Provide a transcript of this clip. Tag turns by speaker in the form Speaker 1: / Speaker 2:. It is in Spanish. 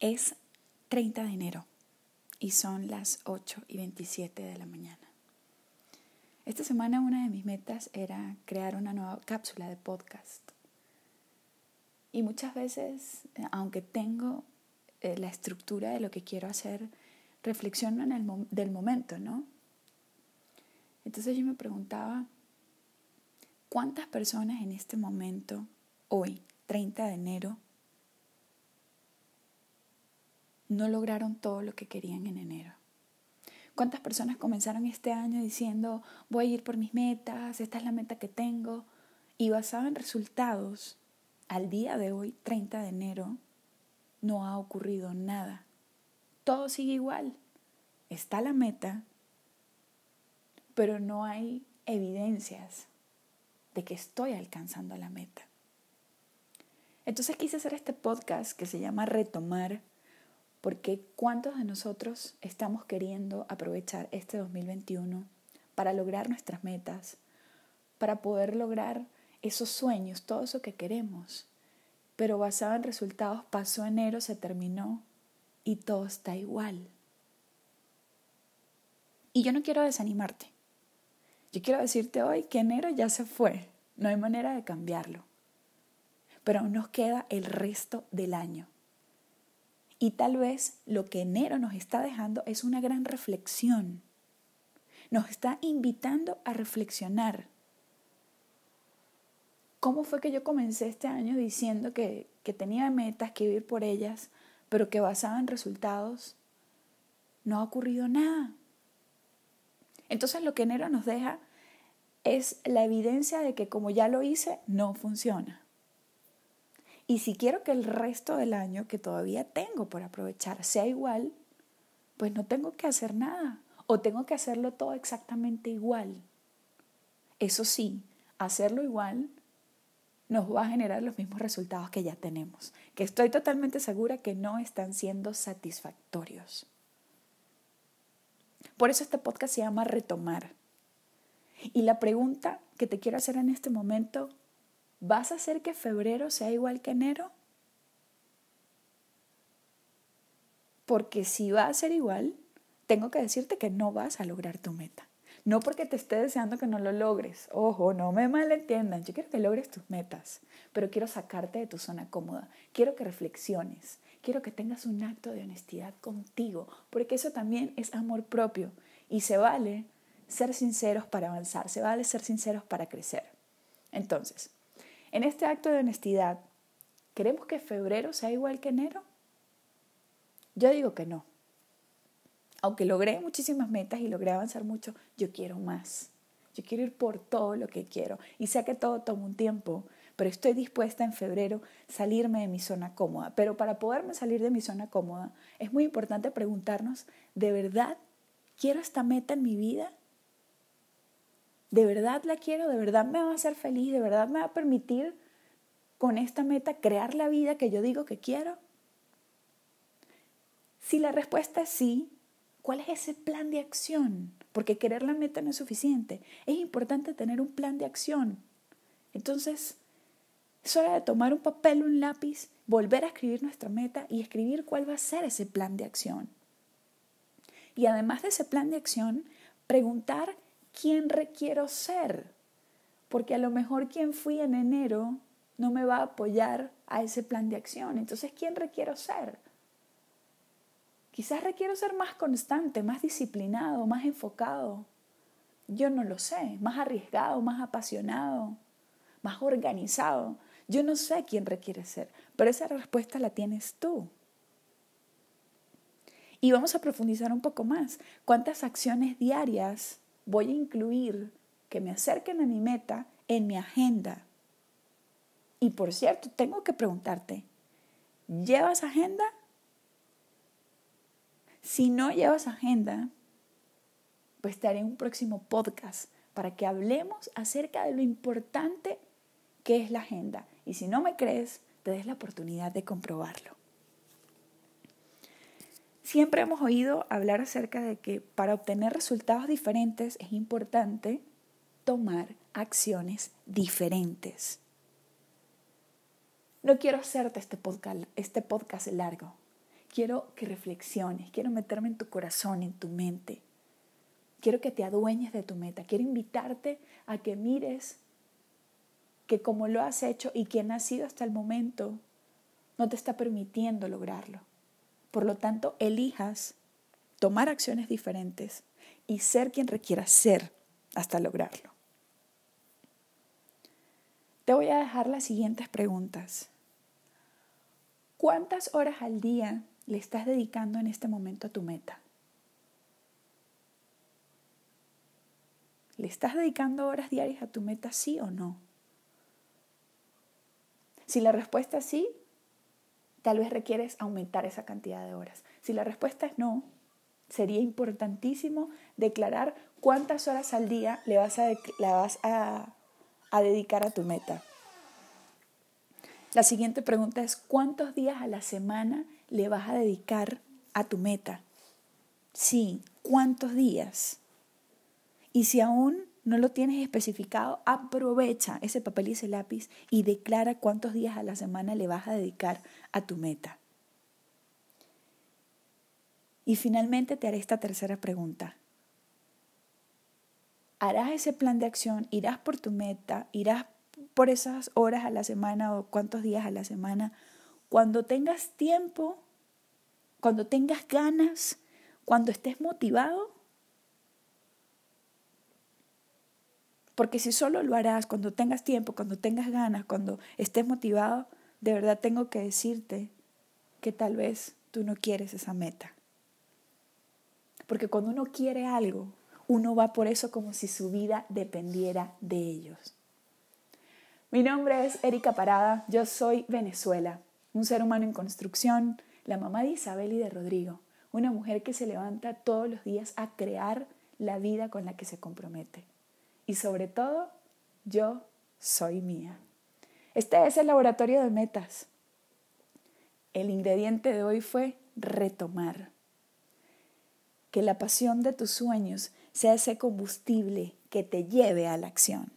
Speaker 1: Es 30 de enero y son las 8 y 27 de la mañana. Esta semana una de mis metas era crear una nueva cápsula de podcast. Y muchas veces, aunque tengo eh, la estructura de lo que quiero hacer, reflexiono en el del momento, ¿no? Entonces yo me preguntaba, ¿cuántas personas en este momento, hoy, 30 de enero, no lograron todo lo que querían en enero? ¿Cuántas personas comenzaron este año diciendo, voy a ir por mis metas, esta es la meta que tengo? Y basado en resultados, al día de hoy, 30 de enero, no ha ocurrido nada. Todo sigue igual. Está la meta, pero no hay evidencias de que estoy alcanzando la meta. Entonces quise hacer este podcast que se llama Retomar porque ¿cuántos de nosotros estamos queriendo aprovechar este 2021 para lograr nuestras metas, para poder lograr esos sueños, todo eso que queremos? Pero basado en resultados, pasó enero, se terminó y todo está igual. Y yo no quiero desanimarte. Yo quiero decirte hoy que enero ya se fue, no hay manera de cambiarlo. Pero aún nos queda el resto del año. Y tal vez lo que enero nos está dejando es una gran reflexión. Nos está invitando a reflexionar. ¿Cómo fue que yo comencé este año diciendo que, que tenía metas, que vivir por ellas, pero que basaba en resultados? No ha ocurrido nada. Entonces lo que enero nos deja es la evidencia de que como ya lo hice, no funciona. Y si quiero que el resto del año que todavía tengo por aprovechar sea igual, pues no tengo que hacer nada o tengo que hacerlo todo exactamente igual. Eso sí, hacerlo igual nos va a generar los mismos resultados que ya tenemos, que estoy totalmente segura que no están siendo satisfactorios. Por eso este podcast se llama Retomar. Y la pregunta que te quiero hacer en este momento ¿Vas a hacer que febrero sea igual que enero? Porque si va a ser igual, tengo que decirte que no vas a lograr tu meta. No porque te esté deseando que no lo logres. Ojo, no me malentiendan. Yo quiero que logres tus metas, pero quiero sacarte de tu zona cómoda. Quiero que reflexiones. Quiero que tengas un acto de honestidad contigo, porque eso también es amor propio. Y se vale ser sinceros para avanzar, se vale ser sinceros para crecer. Entonces, en este acto de honestidad, ¿queremos que febrero sea igual que enero? Yo digo que no. Aunque logré muchísimas metas y logré avanzar mucho, yo quiero más. Yo quiero ir por todo lo que quiero. Y sé que todo toma un tiempo, pero estoy dispuesta en febrero salirme de mi zona cómoda. Pero para poderme salir de mi zona cómoda, es muy importante preguntarnos, ¿de verdad quiero esta meta en mi vida? ¿De verdad la quiero? ¿De verdad me va a hacer feliz? ¿De verdad me va a permitir con esta meta crear la vida que yo digo que quiero? Si la respuesta es sí, ¿cuál es ese plan de acción? Porque querer la meta no es suficiente. Es importante tener un plan de acción. Entonces, es hora de tomar un papel, un lápiz, volver a escribir nuestra meta y escribir cuál va a ser ese plan de acción. Y además de ese plan de acción, preguntar quién requiero ser, porque a lo mejor quien fui en enero no me va a apoyar a ese plan de acción. Entonces, ¿quién requiero ser? Quizás requiero ser más constante, más disciplinado, más enfocado. Yo no lo sé, más arriesgado, más apasionado, más organizado. Yo no sé quién requiere ser, pero esa respuesta la tienes tú. Y vamos a profundizar un poco más. ¿Cuántas acciones diarias voy a incluir que me acerquen a mi meta en mi agenda. Y por cierto, tengo que preguntarte, ¿llevas agenda? Si no llevas agenda, pues te haré un próximo podcast para que hablemos acerca de lo importante que es la agenda. Y si no me crees, te des la oportunidad de comprobarlo. Siempre hemos oído hablar acerca de que para obtener resultados diferentes es importante tomar acciones diferentes. No quiero hacerte este podcast, este podcast largo. quiero que reflexiones, quiero meterme en tu corazón, en tu mente. Quiero que te adueñes de tu meta. Quiero invitarte a que mires que como lo has hecho y quien has sido hasta el momento, no te está permitiendo lograrlo. Por lo tanto, elijas tomar acciones diferentes y ser quien requiera ser hasta lograrlo. Te voy a dejar las siguientes preguntas. ¿Cuántas horas al día le estás dedicando en este momento a tu meta? ¿Le estás dedicando horas diarias a tu meta, sí o no? Si la respuesta es sí, tal vez requieres aumentar esa cantidad de horas. Si la respuesta es no, sería importantísimo declarar cuántas horas al día le vas a, dedicar a tu meta. La siguiente pregunta es, ¿cuántos días a la semana le vas a dedicar a tu meta? Sí, ¿cuántos días? Y si aún no lo tienes especificado, aprovecha ese papel y ese lápiz y declara cuántos días a la semana le vas a dedicar a tu meta. Y finalmente te haré esta tercera pregunta. ¿Harás ese plan de acción? ¿Irás por tu meta? ¿Irás por esas horas a la semana o cuántos días a la semana? Cuando tengas tiempo, cuando tengas ganas, cuando estés motivado Porque si solo lo harás cuando tengas tiempo, cuando tengas ganas, cuando estés motivado, de verdad tengo que decirte que tal vez tú no quieres esa meta. Porque cuando uno quiere algo, uno va por eso como si su vida dependiera de ellos. Mi nombre es Erika Parada, yo soy Venezuela, un ser humano en construcción, la mamá de Isabel y de Rodrigo, una mujer que se levanta todos los días a crear la vida con la que se compromete y sobre todo, yo soy mía. Este es el laboratorio de metas. El ingrediente de hoy fue retomar. Que la pasión de tus sueños sea ese combustible que te lleve a la acción.